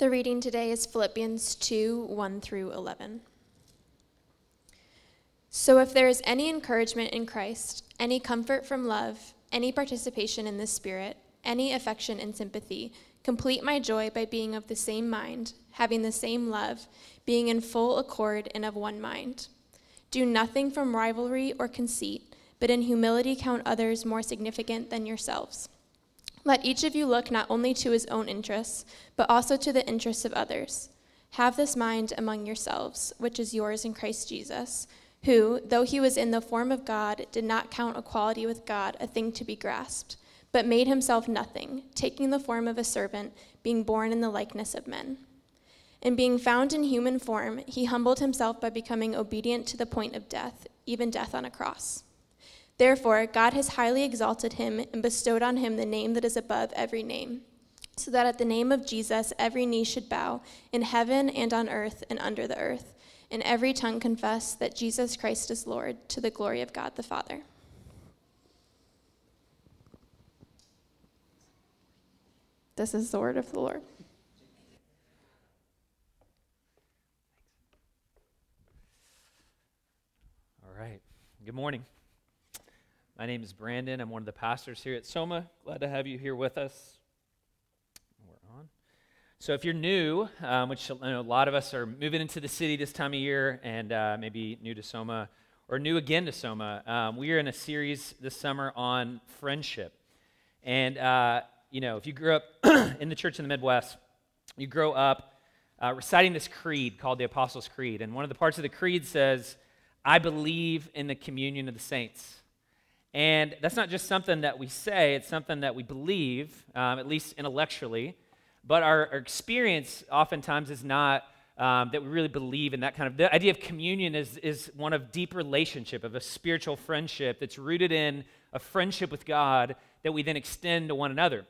The reading today is Philippians 2 1 through 11. So, if there is any encouragement in Christ, any comfort from love, any participation in the Spirit, any affection and sympathy, complete my joy by being of the same mind, having the same love, being in full accord and of one mind. Do nothing from rivalry or conceit, but in humility count others more significant than yourselves. Let each of you look not only to his own interests, but also to the interests of others. Have this mind among yourselves, which is yours in Christ Jesus, who, though he was in the form of God, did not count equality with God a thing to be grasped, but made himself nothing, taking the form of a servant, being born in the likeness of men. And being found in human form, he humbled himself by becoming obedient to the point of death, even death on a cross. Therefore, God has highly exalted him and bestowed on him the name that is above every name, so that at the name of Jesus every knee should bow, in heaven and on earth and under the earth, and every tongue confess that Jesus Christ is Lord, to the glory of God the Father. This is the word of the Lord. All right. Good morning. My name is Brandon. I'm one of the pastors here at Soma. Glad to have you here with us. We're on. So, if you're new, um, which know, a lot of us are moving into the city this time of year and uh, maybe new to Soma or new again to Soma, um, we are in a series this summer on friendship. And, uh, you know, if you grew up in the church in the Midwest, you grow up uh, reciting this creed called the Apostles' Creed. And one of the parts of the creed says, I believe in the communion of the saints. And that's not just something that we say, it's something that we believe, um, at least intellectually. But our, our experience oftentimes is not um, that we really believe in that kind of. The idea of communion is, is one of deep relationship, of a spiritual friendship that's rooted in a friendship with God that we then extend to one another.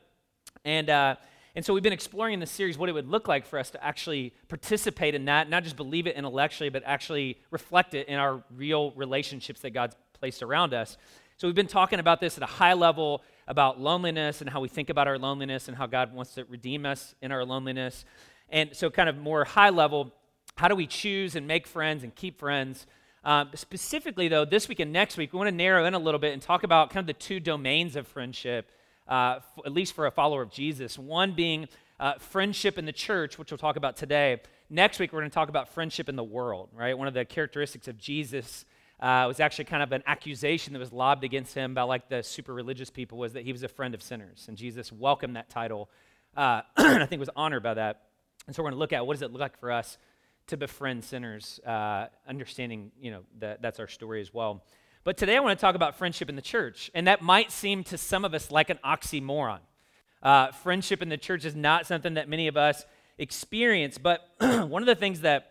And, uh, and so we've been exploring in this series what it would look like for us to actually participate in that, not just believe it intellectually, but actually reflect it in our real relationships that God's placed around us. So we've been talking about this at a high level about loneliness and how we think about our loneliness and how God wants to redeem us in our loneliness. And so, kind of more high level, how do we choose and make friends and keep friends? Um, specifically, though, this week and next week, we want to narrow in a little bit and talk about kind of the two domains of friendship, uh, f- at least for a follower of Jesus. One being uh, friendship in the church, which we'll talk about today. Next week, we're going to talk about friendship in the world, right? One of the characteristics of Jesus uh, it was actually kind of an accusation that was lobbed against him by like the super religious people was that he was a friend of sinners. And Jesus welcomed that title uh, I think was honored by that. And so we're going to look at what does it look like for us to befriend sinners, uh, understanding, you know, that that's our story as well. But today I want to talk about friendship in the church. And that might seem to some of us like an oxymoron. Uh, friendship in the church is not something that many of us experience. But one of the things that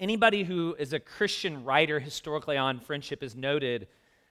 Anybody who is a Christian writer historically on friendship is noted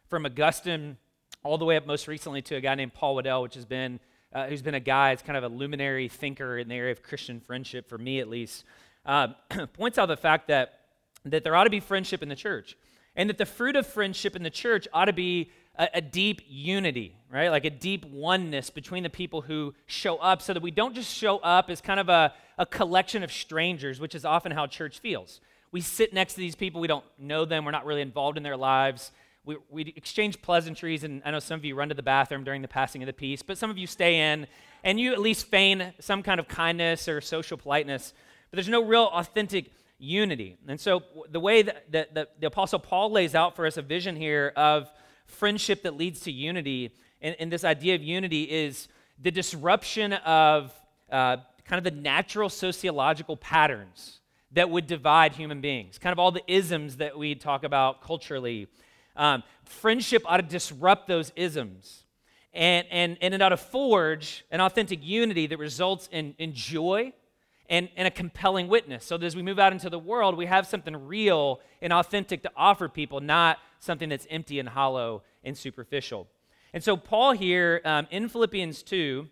from Augustine all the way up most recently to a guy named Paul Wadell, which has been, uh, who's been a guy, it's kind of a luminary thinker in the area of Christian friendship, for me at least, uh, points out the fact that, that there ought to be friendship in the church. And that the fruit of friendship in the church ought to be a, a deep unity, right? Like a deep oneness between the people who show up so that we don't just show up as kind of a, a collection of strangers, which is often how church feels we sit next to these people, we don't know them, we're not really involved in their lives. We, we exchange pleasantries, and I know some of you run to the bathroom during the passing of the peace, but some of you stay in and you at least feign some kind of kindness or social politeness, but there's no real authentic unity. And so, the way that, that, the Apostle Paul lays out for us a vision here of friendship that leads to unity, and, and this idea of unity is the disruption of uh, kind of the natural sociological patterns that would divide human beings, kind of all the isms that we talk about culturally. Um, friendship ought to disrupt those isms. And, and, and it ought to forge an authentic unity that results in, in joy and, and a compelling witness. So as we move out into the world, we have something real and authentic to offer people, not something that's empty and hollow and superficial. And so, Paul here um, in Philippians 2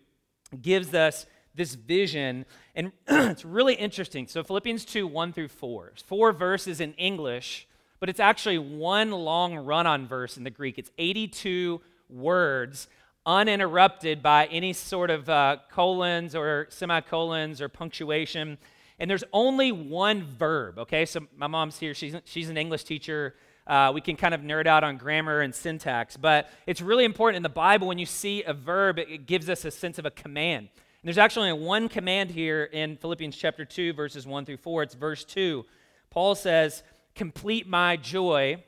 gives us this vision. And it's really interesting. So, Philippians 2 1 through 4. Four verses in English, but it's actually one long run on verse in the Greek. It's 82 words uninterrupted by any sort of uh, colons or semicolons or punctuation. And there's only one verb, okay? So my mom's here, she's, she's an English teacher. Uh, we can kind of nerd out on grammar and syntax, but it's really important in the Bible when you see a verb, it, it gives us a sense of a command. There's actually only one command here in Philippians chapter 2, verses 1 through 4. It's verse 2. Paul says, Complete my joy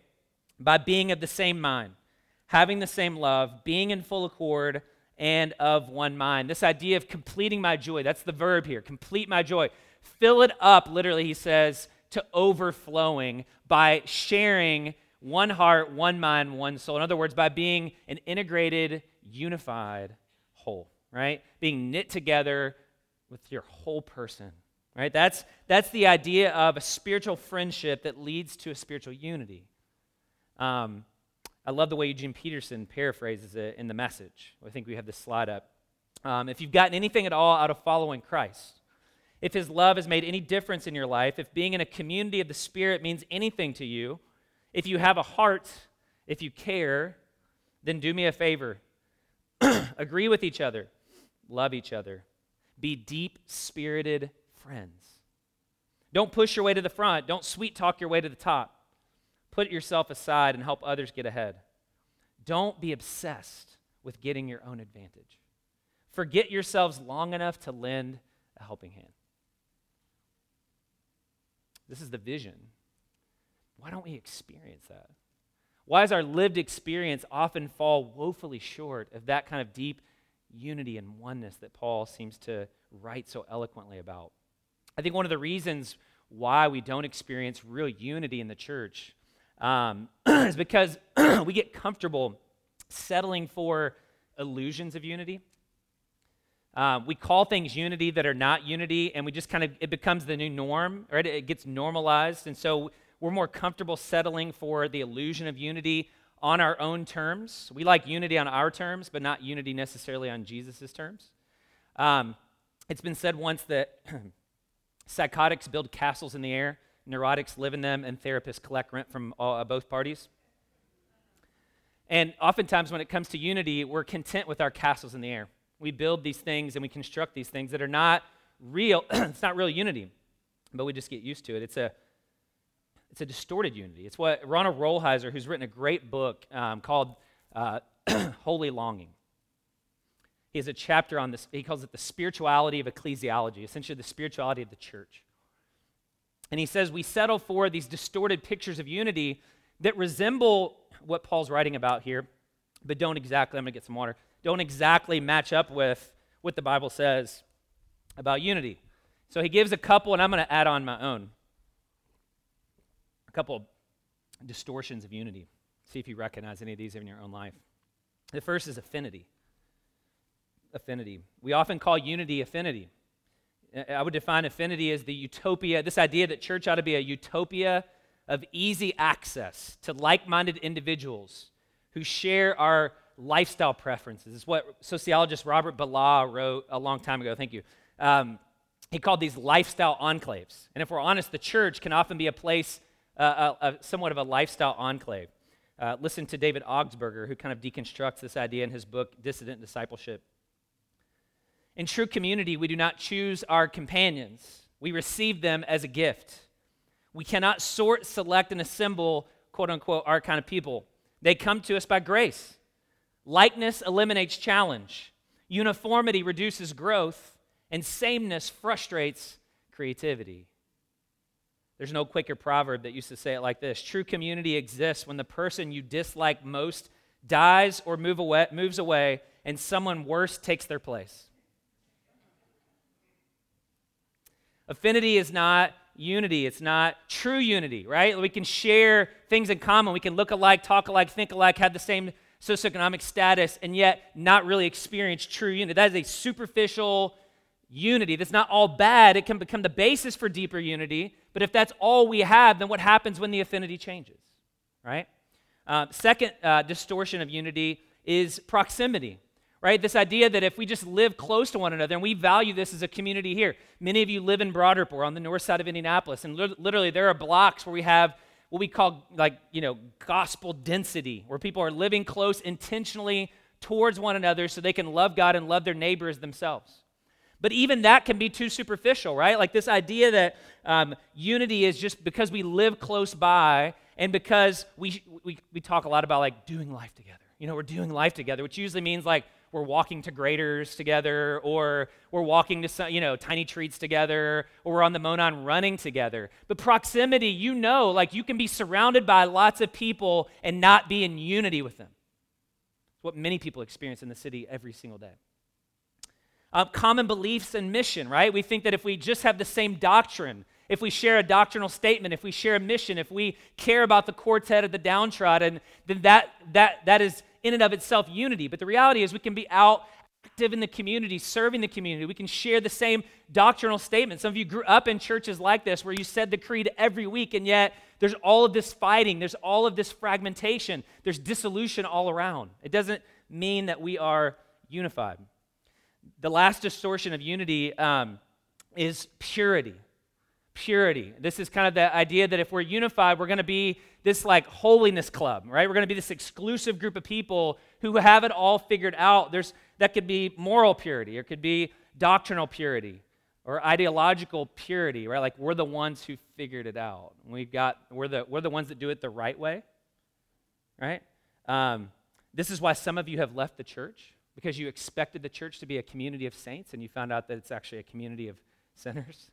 by being of the same mind, having the same love, being in full accord, and of one mind. This idea of completing my joy, that's the verb here, complete my joy. Fill it up, literally, he says, to overflowing by sharing one heart, one mind, one soul. In other words, by being an integrated, unified whole, right? Being knit together with your whole person, right? That's, that's the idea of a spiritual friendship that leads to a spiritual unity. Um, I love the way Eugene Peterson paraphrases it in the message. I think we have this slide up. Um, if you've gotten anything at all out of following Christ, if his love has made any difference in your life, if being in a community of the Spirit means anything to you, if you have a heart, if you care, then do me a favor. Agree with each other, love each other, be deep spirited friends. Don't push your way to the front, don't sweet talk your way to the top. Put yourself aside and help others get ahead. Don't be obsessed with getting your own advantage. Forget yourselves long enough to lend a helping hand. This is the vision. Why don't we experience that? Why does our lived experience often fall woefully short of that kind of deep unity and oneness that Paul seems to write so eloquently about? I think one of the reasons why we don't experience real unity in the church um, is because we get comfortable settling for illusions of unity. Uh, we call things unity that are not unity, and we just kind of, it becomes the new norm, right? It gets normalized. And so we're more comfortable settling for the illusion of unity on our own terms. We like unity on our terms, but not unity necessarily on Jesus' terms. Um, it's been said once that psychotics build castles in the air, neurotics live in them, and therapists collect rent from all, uh, both parties. And oftentimes, when it comes to unity, we're content with our castles in the air we build these things and we construct these things that are not real. it's not real unity, but we just get used to it. It's a it's a distorted unity. It's what Ronald Rolheiser, who's written a great book um, called uh, Holy Longing. He has a chapter on this. He calls it the spirituality of ecclesiology, essentially the spirituality of the church. And he says we settle for these distorted pictures of unity that resemble what Paul's writing about here, but don't exactly. I'm going to get some water don't exactly match up with what the Bible says about unity. So he gives a couple, and I'm going to add on my own. Couple distortions of unity. See if you recognize any of these in your own life. The first is affinity. Affinity. We often call unity affinity. I would define affinity as the utopia, this idea that church ought to be a utopia of easy access to like minded individuals who share our lifestyle preferences. It's what sociologist Robert Bellah wrote a long time ago. Thank you. Um, he called these lifestyle enclaves. And if we're honest, the church can often be a place, a, a, somewhat of a lifestyle enclave. Uh, listen to David Augsburger, who kind of deconstructs this idea in his book, Dissident Discipleship. In true community, we do not choose our companions, we receive them as a gift. We cannot sort, select, and assemble, quote unquote, our kind of people. They come to us by grace. Likeness eliminates challenge, uniformity reduces growth, and sameness frustrates creativity. There's no quicker proverb that used to say it like this True community exists when the person you dislike most dies or move away, moves away and someone worse takes their place. Affinity is not unity. It's not true unity, right? We can share things in common. We can look alike, talk alike, think alike, have the same socioeconomic status and yet not really experience true unity. That is a superficial unity that's not all bad. It can become the basis for deeper unity. But if that's all we have, then what happens when the affinity changes, right? Uh, second uh, distortion of unity is proximity, right? This idea that if we just live close to one another, and we value this as a community here. Many of you live in Broad Ripple on the north side of Indianapolis, and li- literally there are blocks where we have what we call like, you know, gospel density, where people are living close intentionally towards one another so they can love God and love their neighbors themselves. But even that can be too superficial, right? Like this idea that um, unity is just because we live close by and because we, we, we talk a lot about like doing life together. You know, we're doing life together, which usually means like we're walking to Graeter's together, or we're walking to some, you know tiny treats together, or we're on the Monon running together. But proximity, you know, like you can be surrounded by lots of people and not be in unity with them. It's what many people experience in the city every single day. Uh, common beliefs and mission, right? We think that if we just have the same doctrine, if we share a doctrinal statement, if we share a mission, if we care about the quartet of the downtrodden, then that, that, that is in and of itself unity. But the reality is, we can be out active in the community, serving the community. We can share the same doctrinal statement. Some of you grew up in churches like this where you said the creed every week, and yet there's all of this fighting, there's all of this fragmentation, there's dissolution all around. It doesn't mean that we are unified. The last distortion of unity um, is purity purity. This is kind of the idea that if we're unified, we're going to be this like holiness club, right? We're going to be this exclusive group of people who have it all figured out. There's that could be moral purity, or could be doctrinal purity, or ideological purity, right? Like we're the ones who figured it out. We've got we're the we're the ones that do it the right way, right? Um, this is why some of you have left the church because you expected the church to be a community of saints, and you found out that it's actually a community of sinners.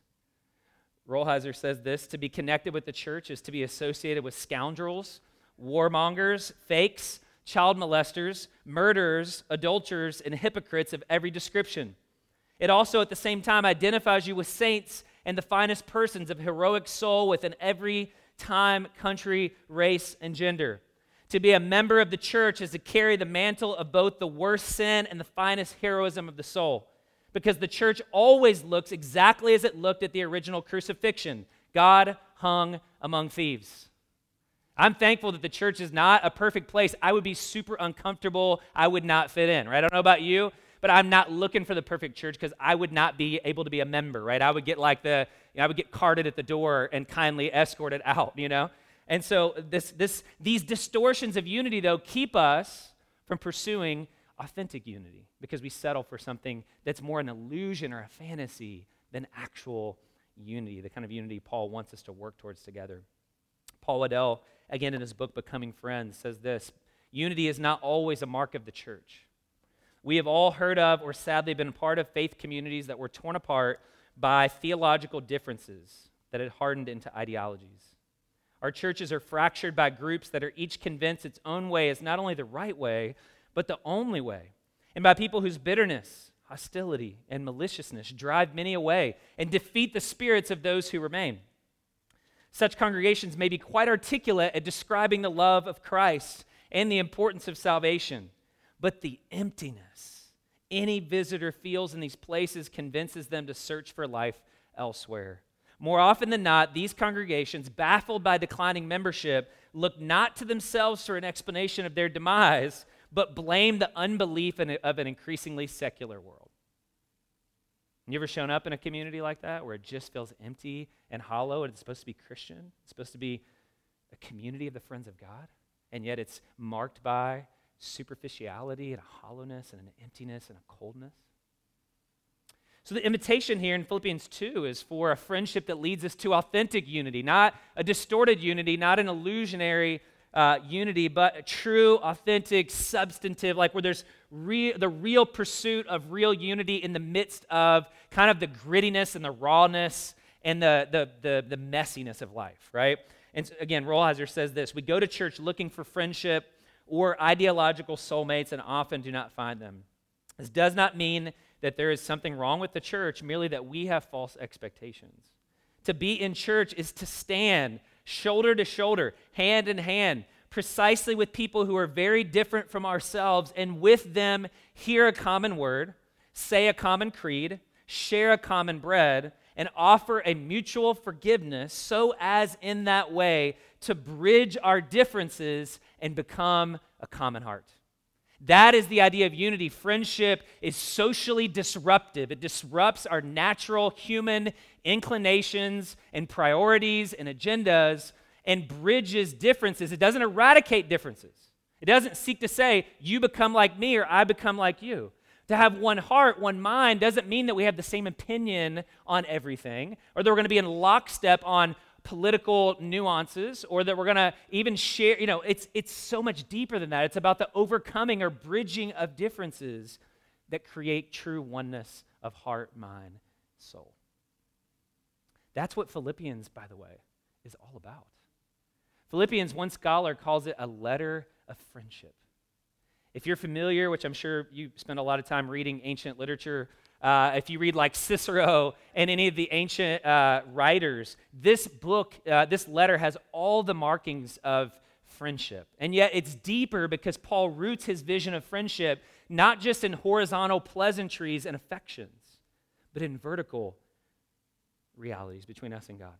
Rolheiser says this to be connected with the church is to be associated with scoundrels, warmongers, fakes, child molesters, murderers, adulterers, and hypocrites of every description. It also, at the same time, identifies you with saints and the finest persons of heroic soul within every time, country, race, and gender. To be a member of the church is to carry the mantle of both the worst sin and the finest heroism of the soul because the church always looks exactly as it looked at the original crucifixion God hung among thieves. I'm thankful that the church is not a perfect place. I would be super uncomfortable. I would not fit in, right? I don't know about you, but I'm not looking for the perfect church because I would not be able to be a member, right? I would get like the, you know, I would get carted at the door and kindly escorted out, you know? And so this, this, these distortions of unity, though, keep us from pursuing authentic unity because we settle for something that's more an illusion or a fantasy than actual unity, the kind of unity Paul wants us to work towards together. Paul Wadell, again in his book Becoming Friends, says this Unity is not always a mark of the church. We have all heard of or sadly been part of faith communities that were torn apart by theological differences that had hardened into ideologies. Our churches are fractured by groups that are each convinced its own way is not only the right way, but the only way and by people whose bitterness, hostility, and maliciousness drive many away and defeat the spirits of those who remain. Such congregations may be quite articulate at describing the love of Christ and the importance of salvation, but the emptiness any visitor feels in these places convinces them to search for life elsewhere. More often than not, these congregations, baffled by declining membership, look not to themselves for an explanation of their demise, but blame the unbelief of an increasingly secular world. You ever shown up in a community like that where it just feels empty and hollow and it's supposed to be Christian? It's supposed to be a community of the friends of God, and yet it's marked by superficiality and a hollowness and an emptiness and a coldness? So, the invitation here in Philippians 2 is for a friendship that leads us to authentic unity, not a distorted unity, not an illusionary uh, unity, but a true, authentic, substantive, like where there's re- the real pursuit of real unity in the midst of kind of the grittiness and the rawness and the, the, the, the messiness of life, right? And again, Rolheiser says this We go to church looking for friendship or ideological soulmates and often do not find them. This does not mean that there is something wrong with the church, merely that we have false expectations. To be in church is to stand shoulder to shoulder, hand in hand, precisely with people who are very different from ourselves, and with them hear a common word, say a common creed, share a common bread, and offer a mutual forgiveness so as in that way to bridge our differences and become a common heart. That is the idea of unity. Friendship is socially disruptive. It disrupts our natural human inclinations and priorities and agendas and bridges differences. It doesn't eradicate differences, It doesn't seek to say, you become like me or I become like you. To have one heart, one mind, doesn't mean that we have the same opinion on everything or that we're going to be in lockstep on political nuances or that we're going to even share. You know, it's, it's so much deeper than that. It's about the overcoming or bridging of differences that create true oneness of heart, mind, soul. That's what Philippians, by the way, is all about. Philippians, one scholar calls it a letter of friendship. If you're familiar, which I'm sure you spend a lot of time reading ancient literature, uh, if you read like Cicero and any of the ancient uh, writers, this book, uh, this letter has all the markings of friendship. And yet it's deeper because Paul roots his vision of friendship not just in horizontal pleasantries and affections, but in vertical realities between us and God.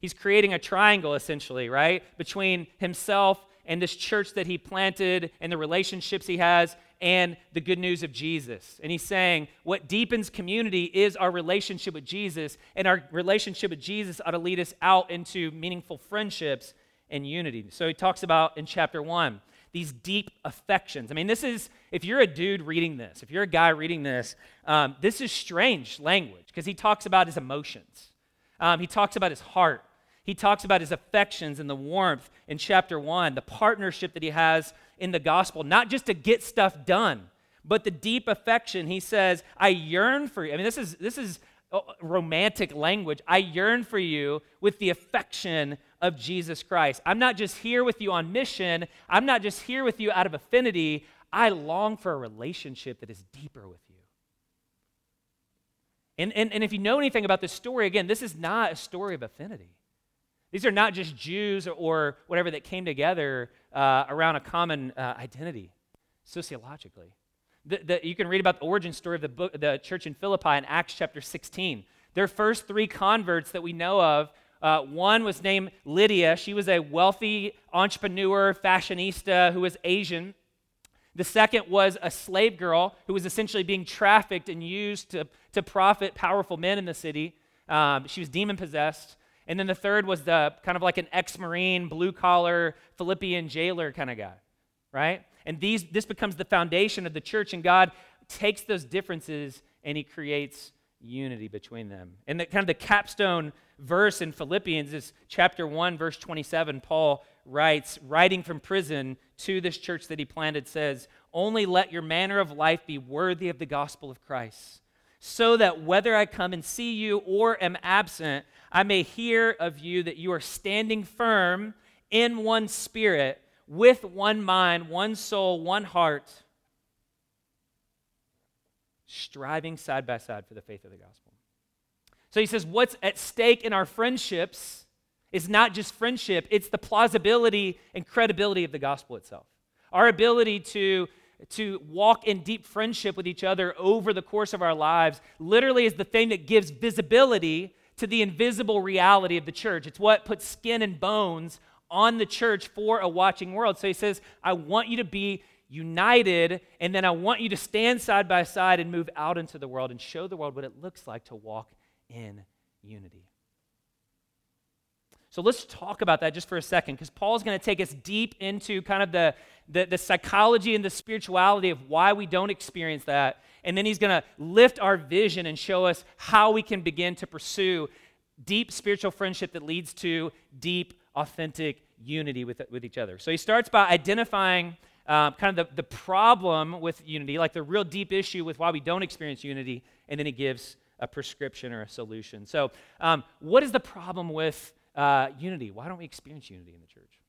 He's creating a triangle, essentially, right? Between himself and this church that he planted and the relationships he has and the good news of Jesus. And he's saying what deepens community is our relationship with Jesus, and our relationship with Jesus ought to lead us out into meaningful friendships and unity. So he talks about in chapter one these deep affections. I mean, this is, if you're a dude reading this, if you're a guy reading this, um, this is strange language because he talks about his emotions, um, he talks about his heart. He talks about his affections and the warmth in chapter one, the partnership that he has in the gospel, not just to get stuff done, but the deep affection. He says, I yearn for you. I mean, this is, this is uh, romantic language. I yearn for you with the affection of Jesus Christ. I'm not just here with you on mission, I'm not just here with you out of affinity. I long for a relationship that is deeper with you. And, and, and if you know anything about this story, again, this is not a story of affinity. These are not just Jews or, or whatever that came together uh, around a common uh, identity sociologically. The, the, you can read about the origin story of the, book, the church in Philippi in Acts chapter 16. Their first three converts that we know of uh, one was named Lydia. She was a wealthy entrepreneur, fashionista who was Asian. The second was a slave girl who was essentially being trafficked and used to, to profit powerful men in the city. Um, she was demon possessed. And then the third was the kind of like an ex Marine, blue collar, Philippian jailer kind of guy, right? And these, this becomes the foundation of the church, and God takes those differences and he creates unity between them. And the kind of the capstone verse in Philippians is chapter 1, verse 27. Paul writes, writing from prison to this church that he planted, says, Only let your manner of life be worthy of the gospel of Christ, so that whether I come and see you or am absent, I may hear of you that you are standing firm in one spirit, with one mind, one soul, one heart, striving side by side for the faith of the gospel. So he says, What's at stake in our friendships is not just friendship, it's the plausibility and credibility of the gospel itself. Our ability to to walk in deep friendship with each other over the course of our lives literally is the thing that gives visibility to the invisible reality of the church. It's what puts skin and bones on the church for a watching world. So he says, I want you to be united, and then I want you to stand side by side and move out into the world and show the world what it looks like to walk in unity. So let's talk about that just for a second, because Paul's going to take us deep into kind of the, the, the, psychology and the spirituality of why we don't experience that. And then he's going to lift our vision and show us how we can begin to pursue deep spiritual friendship that leads to deep, authentic unity with, with each other. So he starts by identifying um, kind of the, the problem with unity, like the real deep issue with why we don't experience unity, and then he gives a prescription or a solution. So, um, what is the problem with uh, unity. Why don't we experience unity in the church?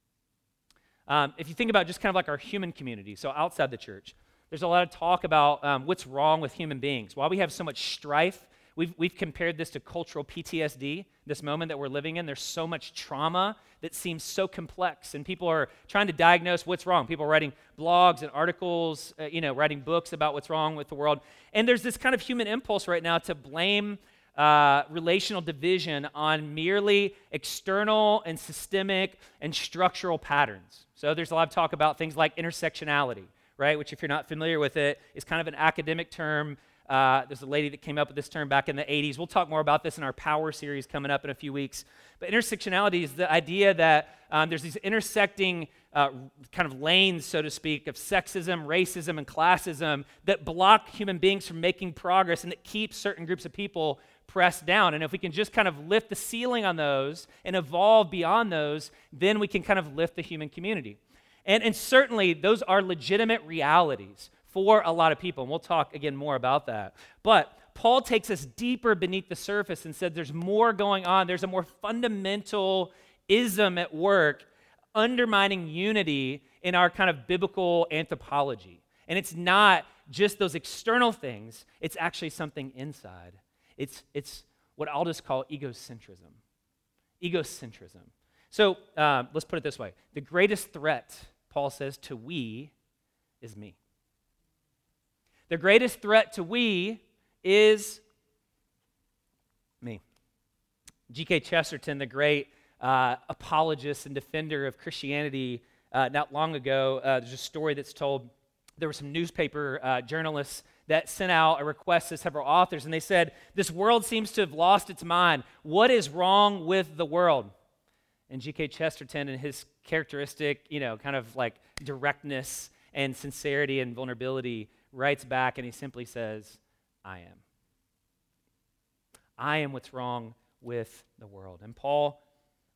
Um, if you think about just kind of like our human community, so outside the church, there's a lot of talk about um, what's wrong with human beings. Why we have so much strife, we've, we've compared this to cultural PTSD, this moment that we're living in. There's so much trauma that seems so complex, and people are trying to diagnose what's wrong. People are writing blogs and articles, uh, you know, writing books about what's wrong with the world. And there's this kind of human impulse right now to blame uh, relational division on merely external and systemic and structural patterns. So there's a lot of talk about things like intersectionality, right? Which, if you're not familiar with it, is kind of an academic term. Uh, there's a lady that came up with this term back in the 80s. We'll talk more about this in our Power series coming up in a few weeks. But intersectionality is the idea that um, there's these intersecting uh, kind of lanes, so to speak, of sexism, racism, and classism that block human beings from making progress and that keep certain groups of people pressed down. And if we can just kind of lift the ceiling on those and evolve beyond those, then we can kind of lift the human community. And, and certainly, those are legitimate realities for a lot of people. And we'll talk again more about that. But Paul takes us deeper beneath the surface and said there's more going on. There's a more fundamental ism at work undermining unity in our kind of biblical anthropology. And it's not just those external things, it's actually something inside. It's, it's what I'll just call egocentrism. Egocentrism. So um, let's put it this way the greatest threat, Paul says, to we is me. The greatest threat to we is me. G.K. Chesterton, the great uh, apologist and defender of Christianity, uh, not long ago, uh, there's a story that's told. There were some newspaper uh, journalists that sent out a request to several authors, and they said, This world seems to have lost its mind. What is wrong with the world? And G.K. Chesterton, in his characteristic, you know, kind of like directness and sincerity and vulnerability, writes back and he simply says, I am. I am what's wrong with the world. And Paul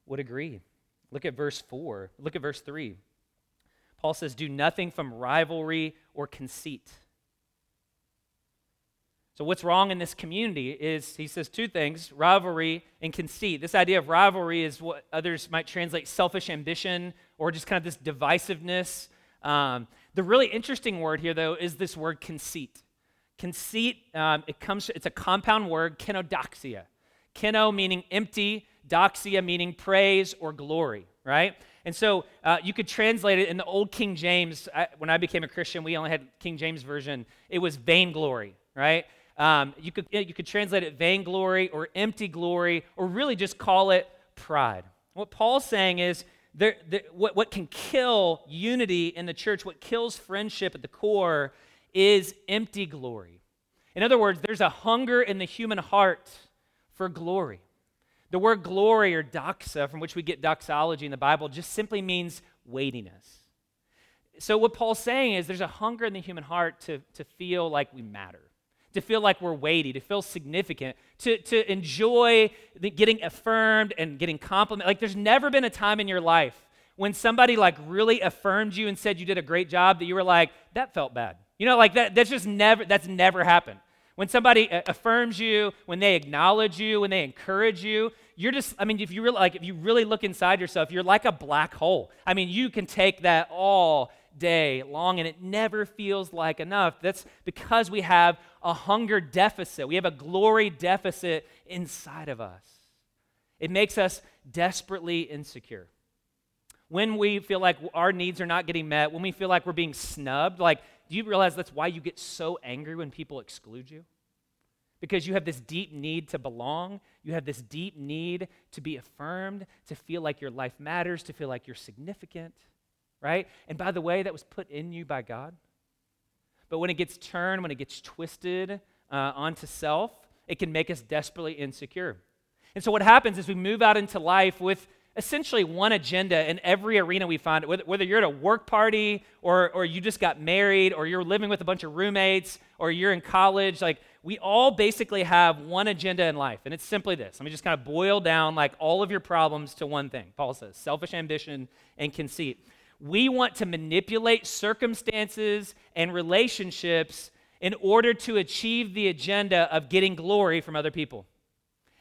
would agree. Look at verse 4. Look at verse 3. Paul says, Do nothing from rivalry or conceit so, what's wrong in this community is he says two things rivalry and conceit. This idea of rivalry is what others might translate selfish ambition or just kind of this divisiveness. Um, the really interesting word here, though, is this word conceit. Conceit, um, it comes, it's a compound word, kenodoxia. Keno meaning empty, doxia meaning praise or glory, right? And so uh, you could translate it in the old King James. I, when I became a Christian, we only had King James version. It was vainglory, right? Um, you, could, you could translate it vainglory or empty glory, or really just call it pride. What Paul's saying is there, there, what, what can kill unity in the church, what kills friendship at the core, is empty glory. In other words, there's a hunger in the human heart for glory. The word glory or doxa, from which we get doxology in the Bible, just simply means weightiness. So, what Paul's saying is there's a hunger in the human heart to, to feel like we matter to feel like we're weighty, to feel significant, to, to enjoy the, getting affirmed and getting complimented. Like, there's never been a time in your life when somebody like really affirmed you and said you did a great job that you were like, that felt bad. You know, like that, that's just never, that's never happened. When somebody uh, affirms you, when they acknowledge you, when they encourage you, you're just, I mean, if you really, like, if you really look inside yourself, you're like a black hole. I mean, you can take that all day long and it never feels like enough. That's because we have a hunger deficit, we have a glory deficit inside of us. It makes us desperately insecure. When we feel like our needs are not getting met, when we feel like we're being snubbed, like, do you realize that's why you get so angry when people exclude you? Because you have this deep need to belong. You have this deep need to be affirmed, to feel like your life matters, to feel like you're significant right? And by the way, that was put in you by God. But when it gets turned, when it gets twisted uh, onto self, it can make us desperately insecure. And so what happens is we move out into life with essentially one agenda in every arena we find it, whether you're at a work party or, or you just got married or you're living with a bunch of roommates or you're in college, like we all basically have one agenda in life. And it's simply this. Let me just kind of boil down like all of your problems to one thing. Paul says selfish ambition and conceit we want to manipulate circumstances and relationships in order to achieve the agenda of getting glory from other people.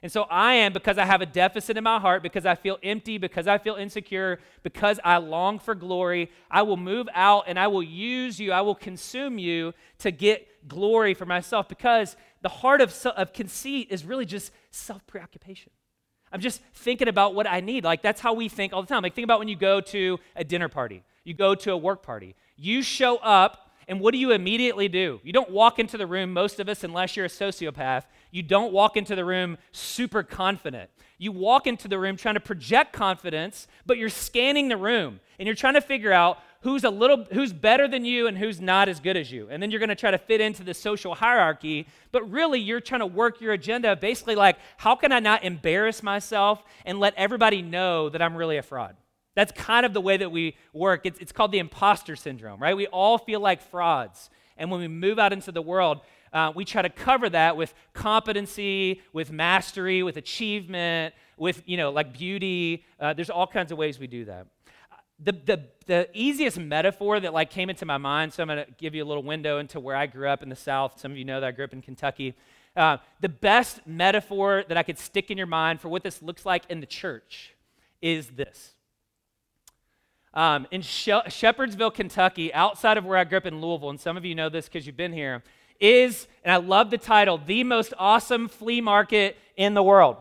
And so I am, because I have a deficit in my heart, because I feel empty, because I feel insecure, because I long for glory, I will move out and I will use you, I will consume you to get glory for myself, because the heart of, of conceit is really just self preoccupation. I'm just thinking about what I need. Like, that's how we think all the time. Like, think about when you go to a dinner party, you go to a work party. You show up, and what do you immediately do? You don't walk into the room, most of us, unless you're a sociopath, you don't walk into the room super confident. You walk into the room trying to project confidence, but you're scanning the room and you're trying to figure out who's a little who's better than you and who's not as good as you. And then you're going to try to fit into the social hierarchy, but really you're trying to work your agenda basically like how can I not embarrass myself and let everybody know that I'm really a fraud? That's kind of the way that we work. It's, it's called the imposter syndrome, right? We all feel like frauds. And when we move out into the world, uh, we try to cover that with competency, with mastery, with achievement, with, you know, like beauty. Uh, there's all kinds of ways we do that. The, the, the easiest metaphor that like came into my mind, so I'm going to give you a little window into where I grew up in the South. Some of you know that I grew up in Kentucky. Uh, the best metaphor that I could stick in your mind for what this looks like in the church is this. Um, in she- Shepherdsville, Kentucky, outside of where I grew up in Louisville, and some of you know this because you've been here, is, and I love the title, the most awesome flea market in the world.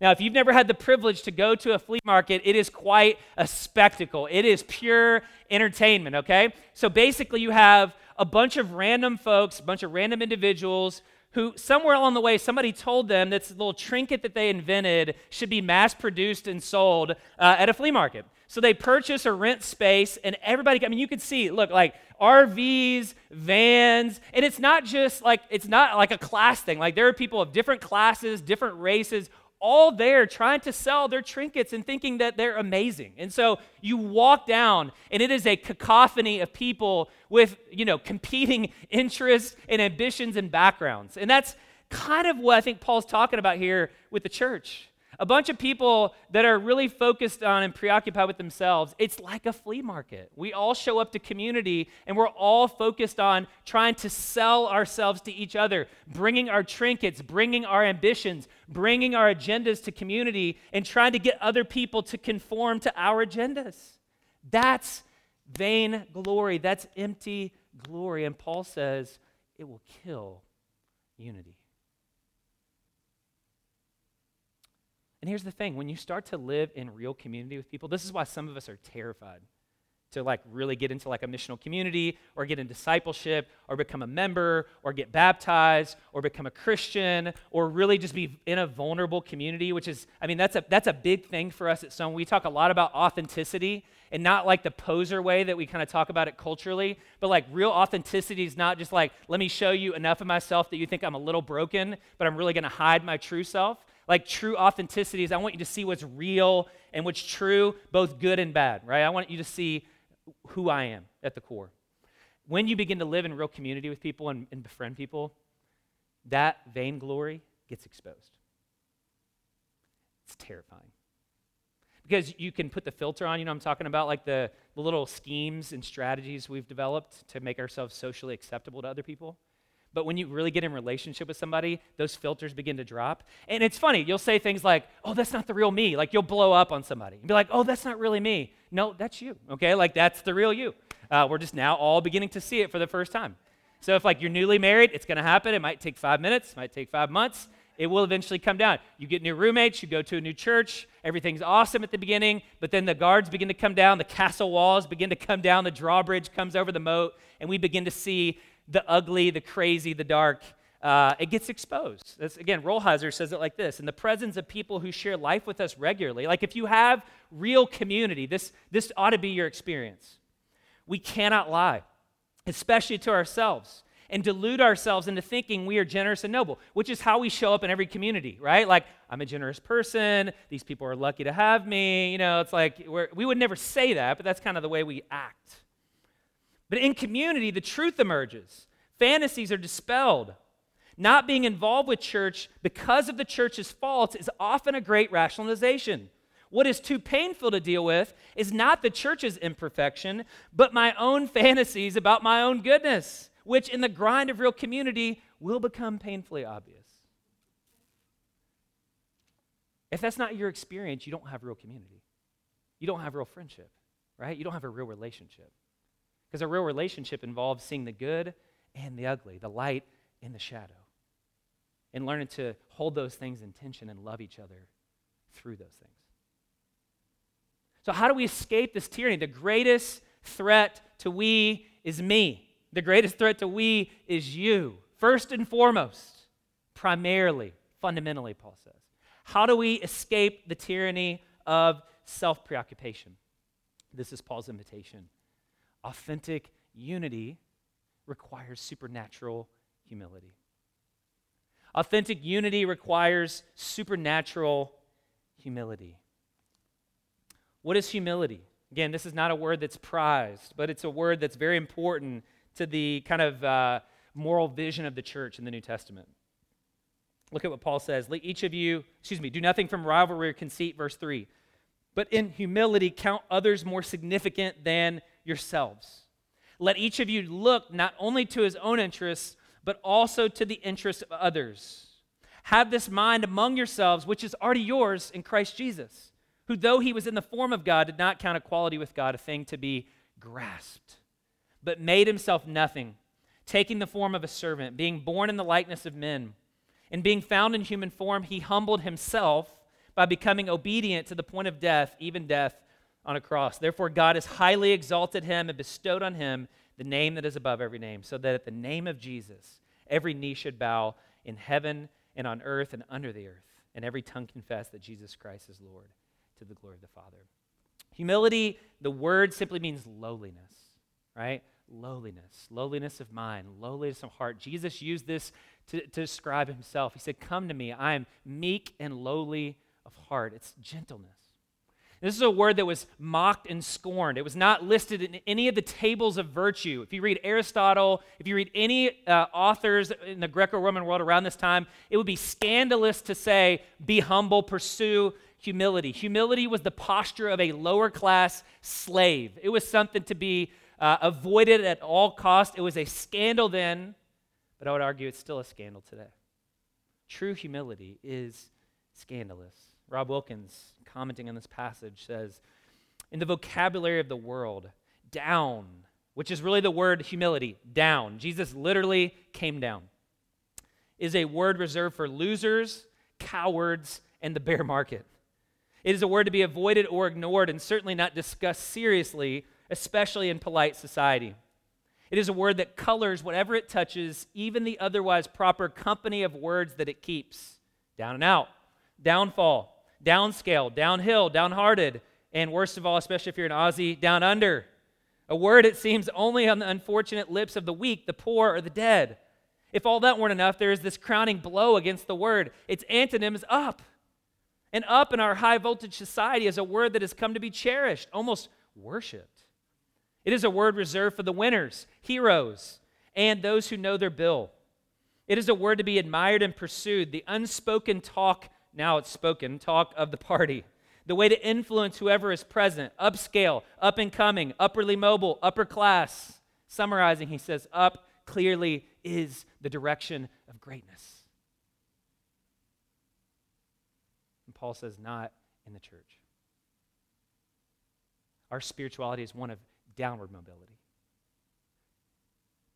Now, if you've never had the privilege to go to a flea market, it is quite a spectacle. It is pure entertainment, okay? So basically, you have a bunch of random folks, a bunch of random individuals who, somewhere along the way, somebody told them that this little trinket that they invented should be mass produced and sold uh, at a flea market. So they purchase or rent space, and everybody, I mean, you could see, look, like RVs, vans, and it's not just like, it's not like a class thing. Like there are people of different classes, different races, all there trying to sell their trinkets and thinking that they're amazing. And so you walk down, and it is a cacophony of people with, you know, competing interests and ambitions and backgrounds. And that's kind of what I think Paul's talking about here with the church a bunch of people that are really focused on and preoccupied with themselves. It's like a flea market. We all show up to community and we're all focused on trying to sell ourselves to each other, bringing our trinkets, bringing our ambitions, bringing our agendas to community, and trying to get other people to conform to our agendas. That's vain glory. That's empty glory. And Paul says it will kill unity. And here's the thing when you start to live in real community with people, this is why some of us are terrified to like really get into like a missional community or get in discipleship or become a member or get baptized or become a christian or really just be in a vulnerable community which is i mean that's a that's a big thing for us at Stone. we talk a lot about authenticity and not like the poser way that we kind of talk about it culturally but like real authenticity is not just like let me show you enough of myself that you think i'm a little broken but i'm really going to hide my true self like true authenticity is I want you to see what's real and what's true, both good and bad, right? I want you to see who I am at the core. When you begin to live in real community with people and, and befriend people, that vainglory gets exposed. It's terrifying. Because you can put the filter on, you know, I'm talking about like the, the little schemes and strategies we've developed to make ourselves socially acceptable to other people. But when you really get in relationship with somebody, those filters begin to drop. And it's funny, you'll say things like, oh, that's not the real me. Like you'll blow up on somebody and be like, oh, that's not really me. No, that's you, okay? Like that's the real you. Uh, we're just now all beginning to see it for the first time. So if like you're newly married, it's gonna happen. It might take five minutes, might take five months. It will eventually come down. You get new roommates, you go to a new church, everything's awesome at the beginning, but then the guards begin to come down, the castle walls begin to come down, the drawbridge comes over the moat, and we begin to see the ugly, the crazy, the dark, uh, it gets exposed. That's, again, Rolheiser says it like this in the presence of people who share life with us regularly. Like if you have real community, this, this ought to be your experience. We cannot lie, especially to ourselves, and delude ourselves into thinking we are generous and noble, which is how we show up in every community, right? Like, I'm a generous person. These people are lucky to have me. You know, it's like we would never say that, but that's kind of the way we act. But in community, the truth emerges. Fantasies are dispelled. Not being involved with church because of the church's faults is often a great rationalization. What is too painful to deal with is not the church's imperfection, but my own fantasies about my own goodness, which in the grind of real community will become painfully obvious. If that's not your experience, you don't have real community. You don't have real friendship, right? You don't have a real relationship. Because a real relationship involves seeing the good and the ugly, the light and the shadow, and learning to hold those things in tension and love each other through those things. So, how do we escape this tyranny? The greatest threat to we is me. The greatest threat to we is you. First and foremost, primarily, fundamentally, Paul says. How do we escape the tyranny of self preoccupation? This is Paul's invitation Authentic unity requires supernatural humility. Authentic unity requires supernatural humility. What is humility? Again, this is not a word that's prized, but it's a word that's very important to the kind of uh, moral vision of the church in the New Testament. Look at what Paul says. Let each of you, excuse me, do nothing from rivalry or conceit, verse 3. But in humility, count others more significant than yourselves. Let each of you look not only to his own interests, but also to the interests of others. Have this mind among yourselves, which is already yours in Christ Jesus, who, though he was in the form of God, did not count equality with God a thing to be grasped, but made himself nothing, taking the form of a servant, being born in the likeness of men. And being found in human form, he humbled himself by becoming obedient to the point of death, even death on a cross. Therefore, God has highly exalted him and bestowed on him the name that is above every name, so that at the name of Jesus, every knee should bow in heaven and on earth and under the earth, and every tongue confess that Jesus Christ is Lord to the glory of the Father. Humility, the word simply means lowliness, right? Lowliness, lowliness of mind, lowliness of heart. Jesus used this to, to describe himself. He said, Come to me, I am meek and lowly of heart. It's gentleness. This is a word that was mocked and scorned. It was not listed in any of the tables of virtue. If you read Aristotle, if you read any uh, authors in the Greco Roman world around this time, it would be scandalous to say, be humble, pursue humility. Humility was the posture of a lower class slave, it was something to be uh, avoided at all cost. It was a scandal then, but I would argue it's still a scandal today. True humility is scandalous. Rob Wilkins, commenting on this passage, says In the vocabulary of the world, down, which is really the word humility, down, Jesus literally came down, is a word reserved for losers, cowards, and the bear market. It is a word to be avoided or ignored and certainly not discussed seriously, especially in polite society. It is a word that colors whatever it touches, even the otherwise proper company of words that it keeps. Down and out, downfall, downscale, downhill, downhearted, and worst of all, especially if you're an Aussie, down under. A word it seems only on the unfortunate lips of the weak, the poor, or the dead. If all that weren't enough, there is this crowning blow against the word. Its antonym is up. And up in our high voltage society is a word that has come to be cherished, almost worshiped. It is a word reserved for the winners, heroes, and those who know their bill. It is a word to be admired and pursued, the unspoken talk now it's spoken, talk of the party. The way to influence whoever is present, upscale, up and coming, upperly mobile, upper class. Summarizing, he says, up clearly is the direction of greatness. And Paul says, not in the church. Our spirituality is one of downward mobility.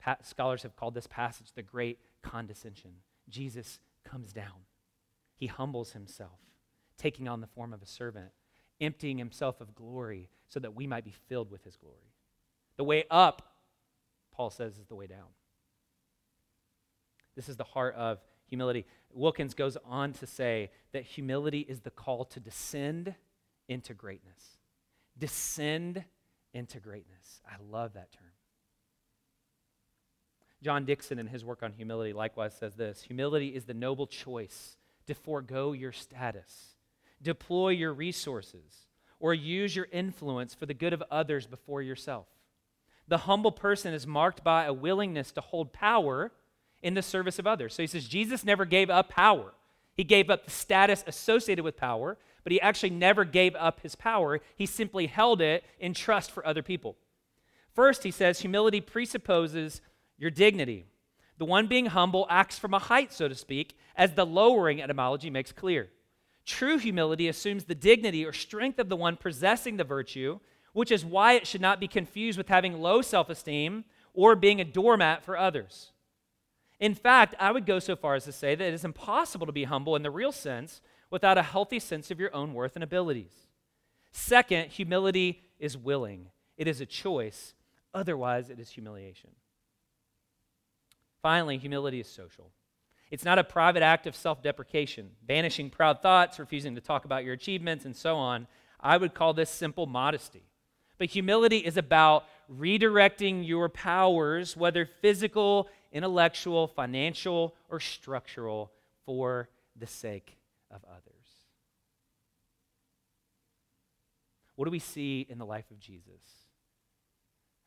Pa- scholars have called this passage the great condescension. Jesus comes down. He humbles himself, taking on the form of a servant, emptying himself of glory so that we might be filled with his glory. The way up, Paul says, is the way down. This is the heart of humility. Wilkins goes on to say that humility is the call to descend into greatness. Descend into greatness. I love that term. John Dickson, in his work on humility, likewise says this Humility is the noble choice to forego your status, deploy your resources, or use your influence for the good of others before yourself. The humble person is marked by a willingness to hold power in the service of others. So he says Jesus never gave up power. He gave up the status associated with power, but he actually never gave up his power. He simply held it in trust for other people. First, he says humility presupposes your dignity. The one being humble acts from a height, so to speak, as the lowering etymology makes clear. True humility assumes the dignity or strength of the one possessing the virtue, which is why it should not be confused with having low self esteem or being a doormat for others. In fact, I would go so far as to say that it is impossible to be humble in the real sense without a healthy sense of your own worth and abilities. Second, humility is willing, it is a choice, otherwise, it is humiliation. Finally, humility is social. It's not a private act of self deprecation, banishing proud thoughts, refusing to talk about your achievements, and so on. I would call this simple modesty. But humility is about redirecting your powers, whether physical, intellectual, financial, or structural, for the sake of others. What do we see in the life of Jesus?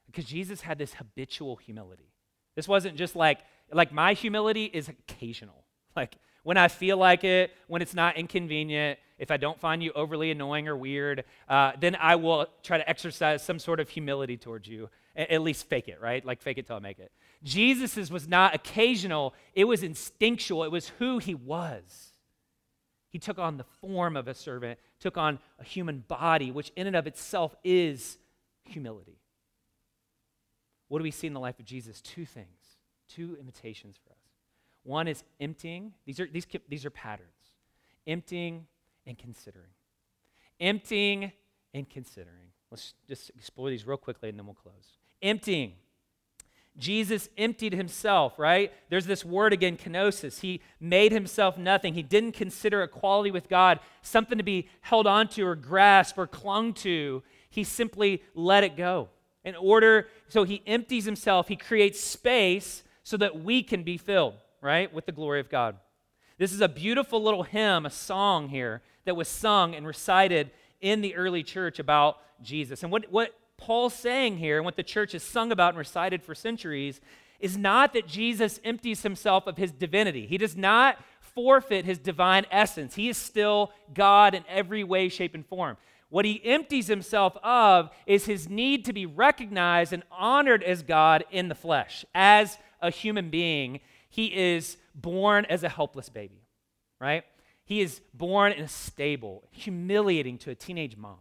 Because Jesus had this habitual humility. This wasn't just like, like my humility is occasional. Like when I feel like it, when it's not inconvenient, if I don't find you overly annoying or weird, uh, then I will try to exercise some sort of humility towards you. At least fake it, right? Like fake it till I make it. Jesus's was not occasional, it was instinctual, it was who he was. He took on the form of a servant, took on a human body, which in and of itself is humility. What do we see in the life of Jesus? Two things, two imitations for us. One is emptying. These are, these, these are patterns. Emptying and considering. Emptying and considering. Let's just explore these real quickly and then we'll close. Emptying. Jesus emptied himself, right? There's this word again, kenosis. He made himself nothing. He didn't consider equality with God something to be held onto or grasped or clung to. He simply let it go. In order, so he empties himself, he creates space so that we can be filled, right, with the glory of God. This is a beautiful little hymn, a song here that was sung and recited in the early church about Jesus. And what, what Paul's saying here, and what the church has sung about and recited for centuries, is not that Jesus empties himself of his divinity. He does not forfeit his divine essence. He is still God in every way, shape, and form. What he empties himself of is his need to be recognized and honored as God in the flesh. As a human being, he is born as a helpless baby, right? He is born in a stable, humiliating to a teenage mom.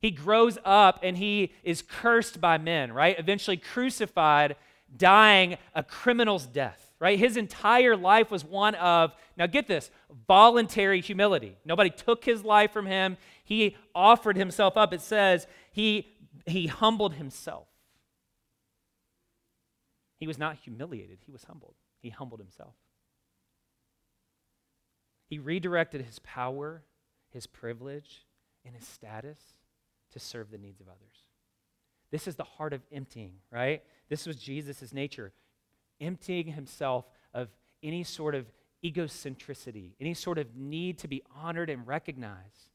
He grows up and he is cursed by men, right? Eventually crucified, dying a criminal's death, right? His entire life was one of, now get this, voluntary humility. Nobody took his life from him. He offered himself up. It says he, he humbled himself. He was not humiliated, he was humbled. He humbled himself. He redirected his power, his privilege, and his status to serve the needs of others. This is the heart of emptying, right? This was Jesus' nature, emptying himself of any sort of egocentricity, any sort of need to be honored and recognized.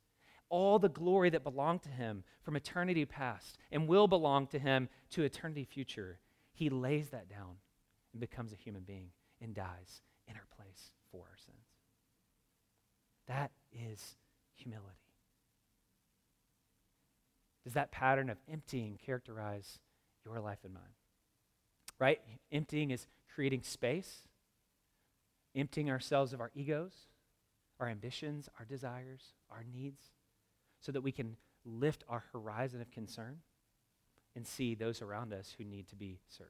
All the glory that belonged to him from eternity past and will belong to him to eternity future, he lays that down and becomes a human being and dies in our place for our sins. That is humility. Does that pattern of emptying characterize your life and mine? Right? Emptying is creating space, emptying ourselves of our egos, our ambitions, our desires, our needs, so that we can lift our horizon of concern and see those around us who need to be served.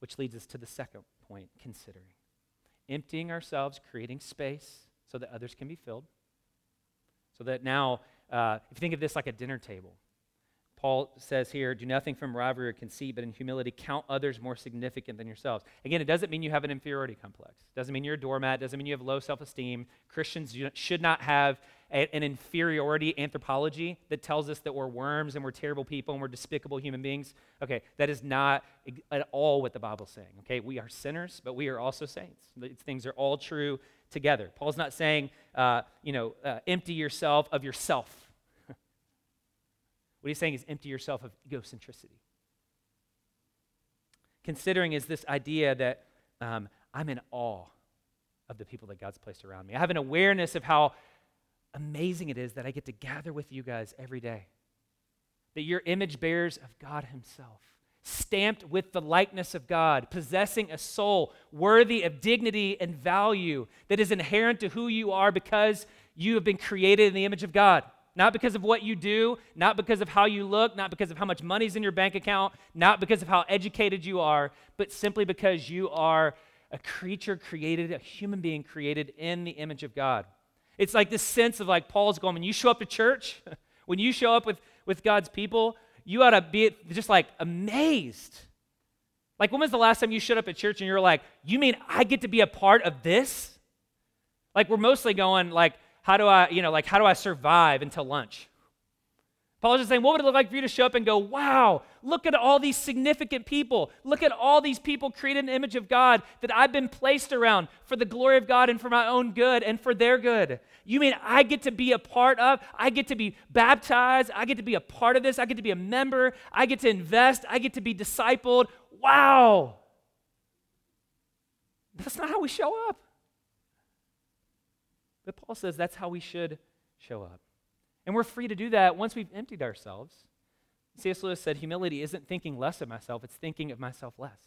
Which leads us to the second point considering. Emptying ourselves, creating space so that others can be filled, so that now uh, if you think of this like a dinner table, Paul says here, do nothing from rivalry or conceit, but in humility count others more significant than yourselves. Again, it doesn't mean you have an inferiority complex. It doesn't mean you're a doormat. It doesn't mean you have low self esteem. Christians should not have a, an inferiority anthropology that tells us that we're worms and we're terrible people and we're despicable human beings. Okay, that is not at all what the Bible's saying. Okay, we are sinners, but we are also saints. These things are all true together. Paul's not saying, uh, you know, uh, empty yourself of yourself. What he's saying is empty yourself of egocentricity. Considering is this idea that um, I'm in awe of the people that God's placed around me. I have an awareness of how amazing it is that I get to gather with you guys every day. That you're image bearers of God Himself stamped with the likeness of God, possessing a soul worthy of dignity and value that is inherent to who you are because you have been created in the image of God. Not because of what you do, not because of how you look, not because of how much money's in your bank account, not because of how educated you are, but simply because you are a creature created, a human being created in the image of God. It's like this sense of like Paul's going, when you show up to church, when you show up with, with God's people, you ought to be just like amazed. Like, when was the last time you showed up at church and you're like, you mean I get to be a part of this? Like, we're mostly going, like, how do I, you know, like, how do I survive until lunch? Paul is just saying, what would it look like for you to show up and go, wow, look at all these significant people. Look at all these people created in the image of God that I've been placed around for the glory of God and for my own good and for their good. You mean I get to be a part of? I get to be baptized. I get to be a part of this. I get to be a member. I get to invest. I get to be discipled. Wow. That's not how we show up. But Paul says that's how we should show up. And we're free to do that once we've emptied ourselves. C.S. Lewis said, Humility isn't thinking less of myself, it's thinking of myself less.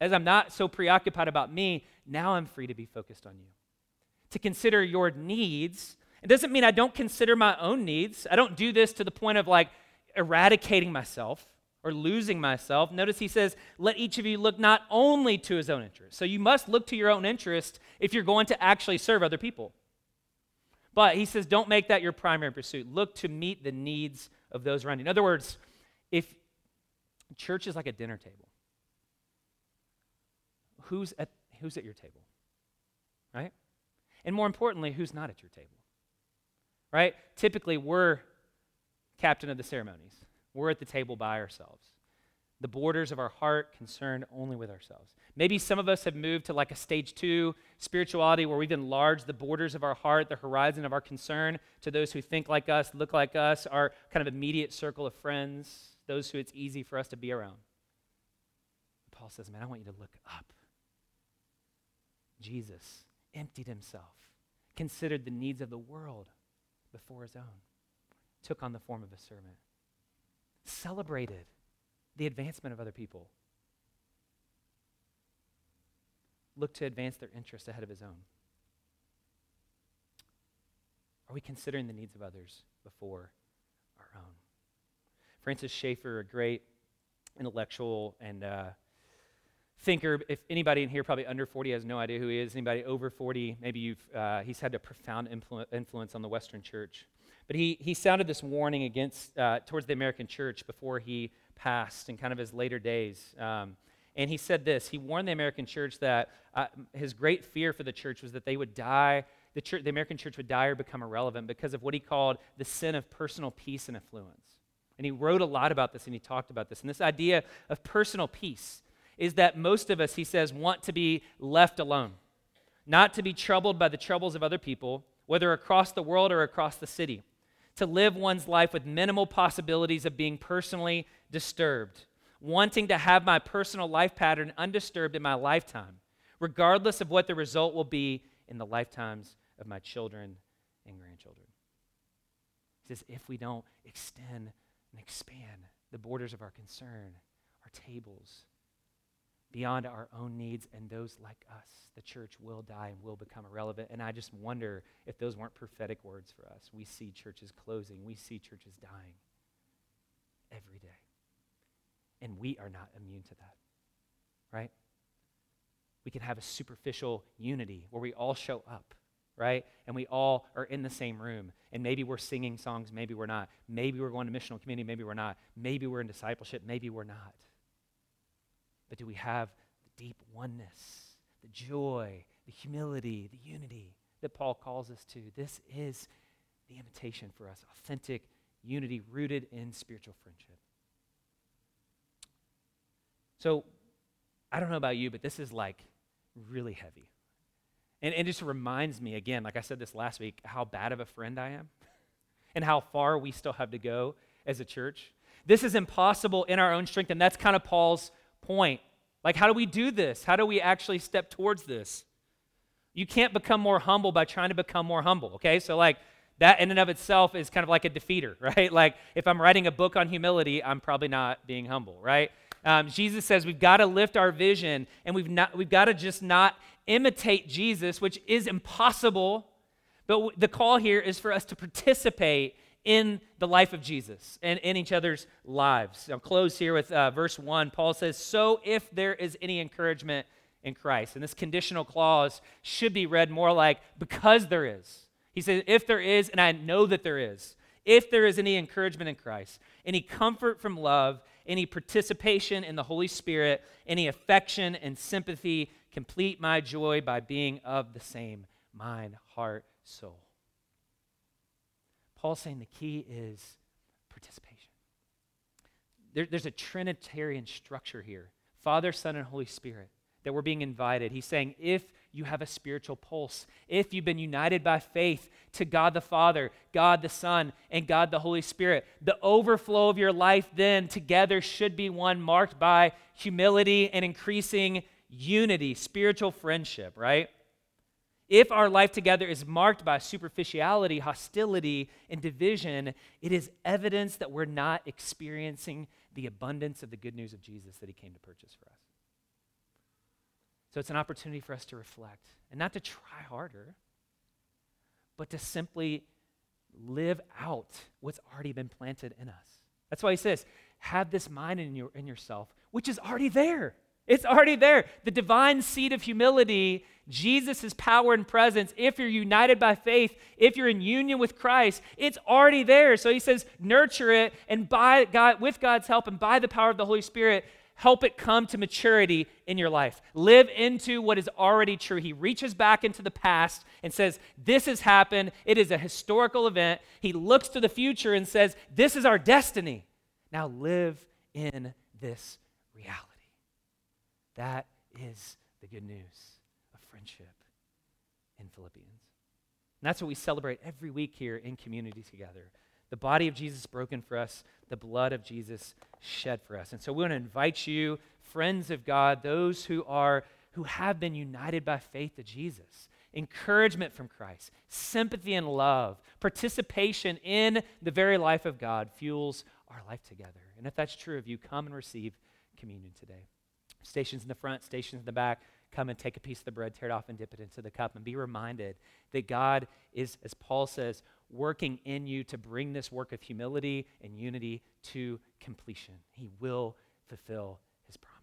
As I'm not so preoccupied about me, now I'm free to be focused on you. To consider your needs. It doesn't mean I don't consider my own needs. I don't do this to the point of like eradicating myself or losing myself. Notice he says, Let each of you look not only to his own interest. So you must look to your own interest if you're going to actually serve other people. But he says, don't make that your primary pursuit. Look to meet the needs of those around you. In other words, if church is like a dinner table, who's at, who's at your table? Right? And more importantly, who's not at your table? Right? Typically, we're captain of the ceremonies, we're at the table by ourselves the borders of our heart concerned only with ourselves. Maybe some of us have moved to like a stage two spirituality where we've enlarged the borders of our heart, the horizon of our concern to those who think like us, look like us, our kind of immediate circle of friends, those who it's easy for us to be around. Paul says, Man, I want you to look up. Jesus emptied himself, considered the needs of the world before his own, took on the form of a servant, celebrated the advancement of other people. Look to advance their interests ahead of his own. Are we considering the needs of others before our own? Francis Schaeffer, a great intellectual and uh, thinker. If anybody in here, probably under 40, has no idea who he is. Anybody over 40, maybe you've, uh, he's had a profound influ- influence on the Western church. But he, he sounded this warning against, uh, towards the American church before he passed in kind of his later days. Um, and he said this he warned the American church that uh, his great fear for the church was that they would die, the, church, the American church would die or become irrelevant because of what he called the sin of personal peace and affluence. And he wrote a lot about this and he talked about this. And this idea of personal peace is that most of us, he says, want to be left alone, not to be troubled by the troubles of other people, whether across the world or across the city to live one's life with minimal possibilities of being personally disturbed, wanting to have my personal life pattern undisturbed in my lifetime, regardless of what the result will be in the lifetimes of my children and grandchildren. He says, if we don't extend and expand the borders of our concern, our tables, beyond our own needs and those like us. The church will die and will become irrelevant. And I just wonder if those weren't prophetic words for us. We see churches closing, we see churches dying every day. And we are not immune to that, right? We can have a superficial unity where we all show up, right? And we all are in the same room. And maybe we're singing songs, maybe we're not. Maybe we're going to missional community, maybe we're not. Maybe we're in discipleship, maybe we're not. But do we have the deep oneness, the joy, the humility, the unity that Paul calls us to? This is the invitation for us authentic unity rooted in spiritual friendship. So, I don't know about you, but this is like really heavy. And it just reminds me, again, like I said this last week, how bad of a friend I am and how far we still have to go as a church. This is impossible in our own strength, and that's kind of Paul's point. Like, how do we do this? How do we actually step towards this? You can't become more humble by trying to become more humble, okay? So, like, that in and of itself is kind of like a defeater, right? Like, if I'm writing a book on humility, I'm probably not being humble, right? Um, Jesus says we've got to lift our vision and we've, not, we've got to just not imitate Jesus, which is impossible. But the call here is for us to participate in the life of Jesus and in each other's lives. I'll close here with uh, verse 1. Paul says, So if there is any encouragement in Christ, and this conditional clause should be read more like, because there is. He says, If there is, and I know that there is, if there is any encouragement in Christ, any comfort from love, any participation in the Holy Spirit, any affection and sympathy, complete my joy by being of the same mind, heart, soul. Paul's saying the key is participation. There, there's a Trinitarian structure here Father, Son, and Holy Spirit that we're being invited. He's saying, if you have a spiritual pulse, if you've been united by faith to God the Father, God the Son, and God the Holy Spirit, the overflow of your life then together should be one marked by humility and increasing unity, spiritual friendship, right? If our life together is marked by superficiality, hostility, and division, it is evidence that we're not experiencing the abundance of the good news of Jesus that he came to purchase for us. So it's an opportunity for us to reflect and not to try harder, but to simply live out what's already been planted in us. That's why he says, have this mind in, your, in yourself, which is already there. It's already there. The divine seed of humility, Jesus' power and presence, if you're united by faith, if you're in union with Christ, it's already there. So he says, nurture it, and by God, with God's help and by the power of the Holy Spirit, help it come to maturity in your life. Live into what is already true. He reaches back into the past and says, This has happened. It is a historical event. He looks to the future and says, This is our destiny. Now live in this reality. That is the good news of friendship in Philippians. And that's what we celebrate every week here in community together. The body of Jesus broken for us, the blood of Jesus shed for us. And so we want to invite you, friends of God, those who are who have been united by faith to Jesus, encouragement from Christ, sympathy and love, participation in the very life of God fuels our life together. And if that's true of you, come and receive communion today. Stations in the front, stations in the back, come and take a piece of the bread, tear it off, and dip it into the cup, and be reminded that God is, as Paul says, working in you to bring this work of humility and unity to completion. He will fulfill his promises.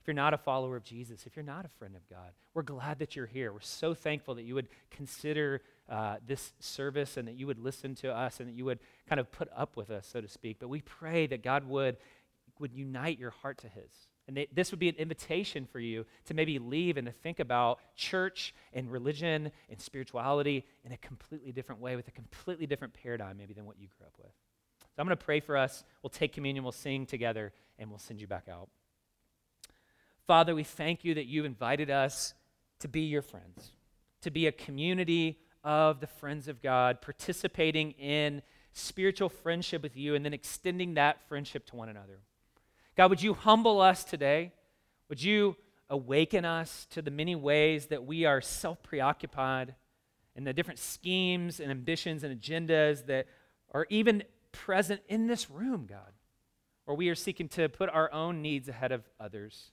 If you're not a follower of Jesus, if you're not a friend of God, we're glad that you're here. We're so thankful that you would consider uh, this service and that you would listen to us and that you would kind of put up with us, so to speak. But we pray that God would, would unite your heart to his and they, this would be an invitation for you to maybe leave and to think about church and religion and spirituality in a completely different way with a completely different paradigm, maybe, than what you grew up with. So I'm going to pray for us. We'll take communion, we'll sing together, and we'll send you back out. Father, we thank you that you invited us to be your friends, to be a community of the friends of God, participating in spiritual friendship with you, and then extending that friendship to one another. God, would you humble us today? Would you awaken us to the many ways that we are self preoccupied and the different schemes and ambitions and agendas that are even present in this room, God, or we are seeking to put our own needs ahead of others.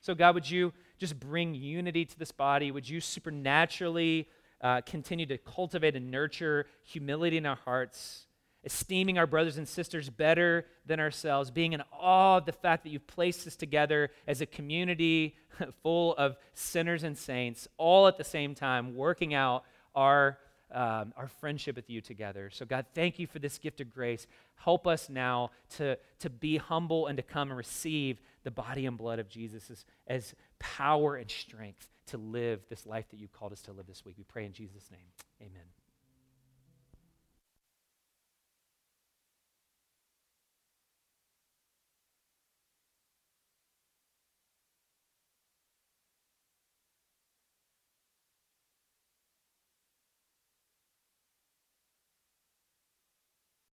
So, God, would you just bring unity to this body? Would you supernaturally uh, continue to cultivate and nurture humility in our hearts? Esteeming our brothers and sisters better than ourselves, being in awe of the fact that you've placed us together as a community full of sinners and saints, all at the same time, working out our, um, our friendship with you together. So, God, thank you for this gift of grace. Help us now to, to be humble and to come and receive the body and blood of Jesus as, as power and strength to live this life that you called us to live this week. We pray in Jesus' name. Amen.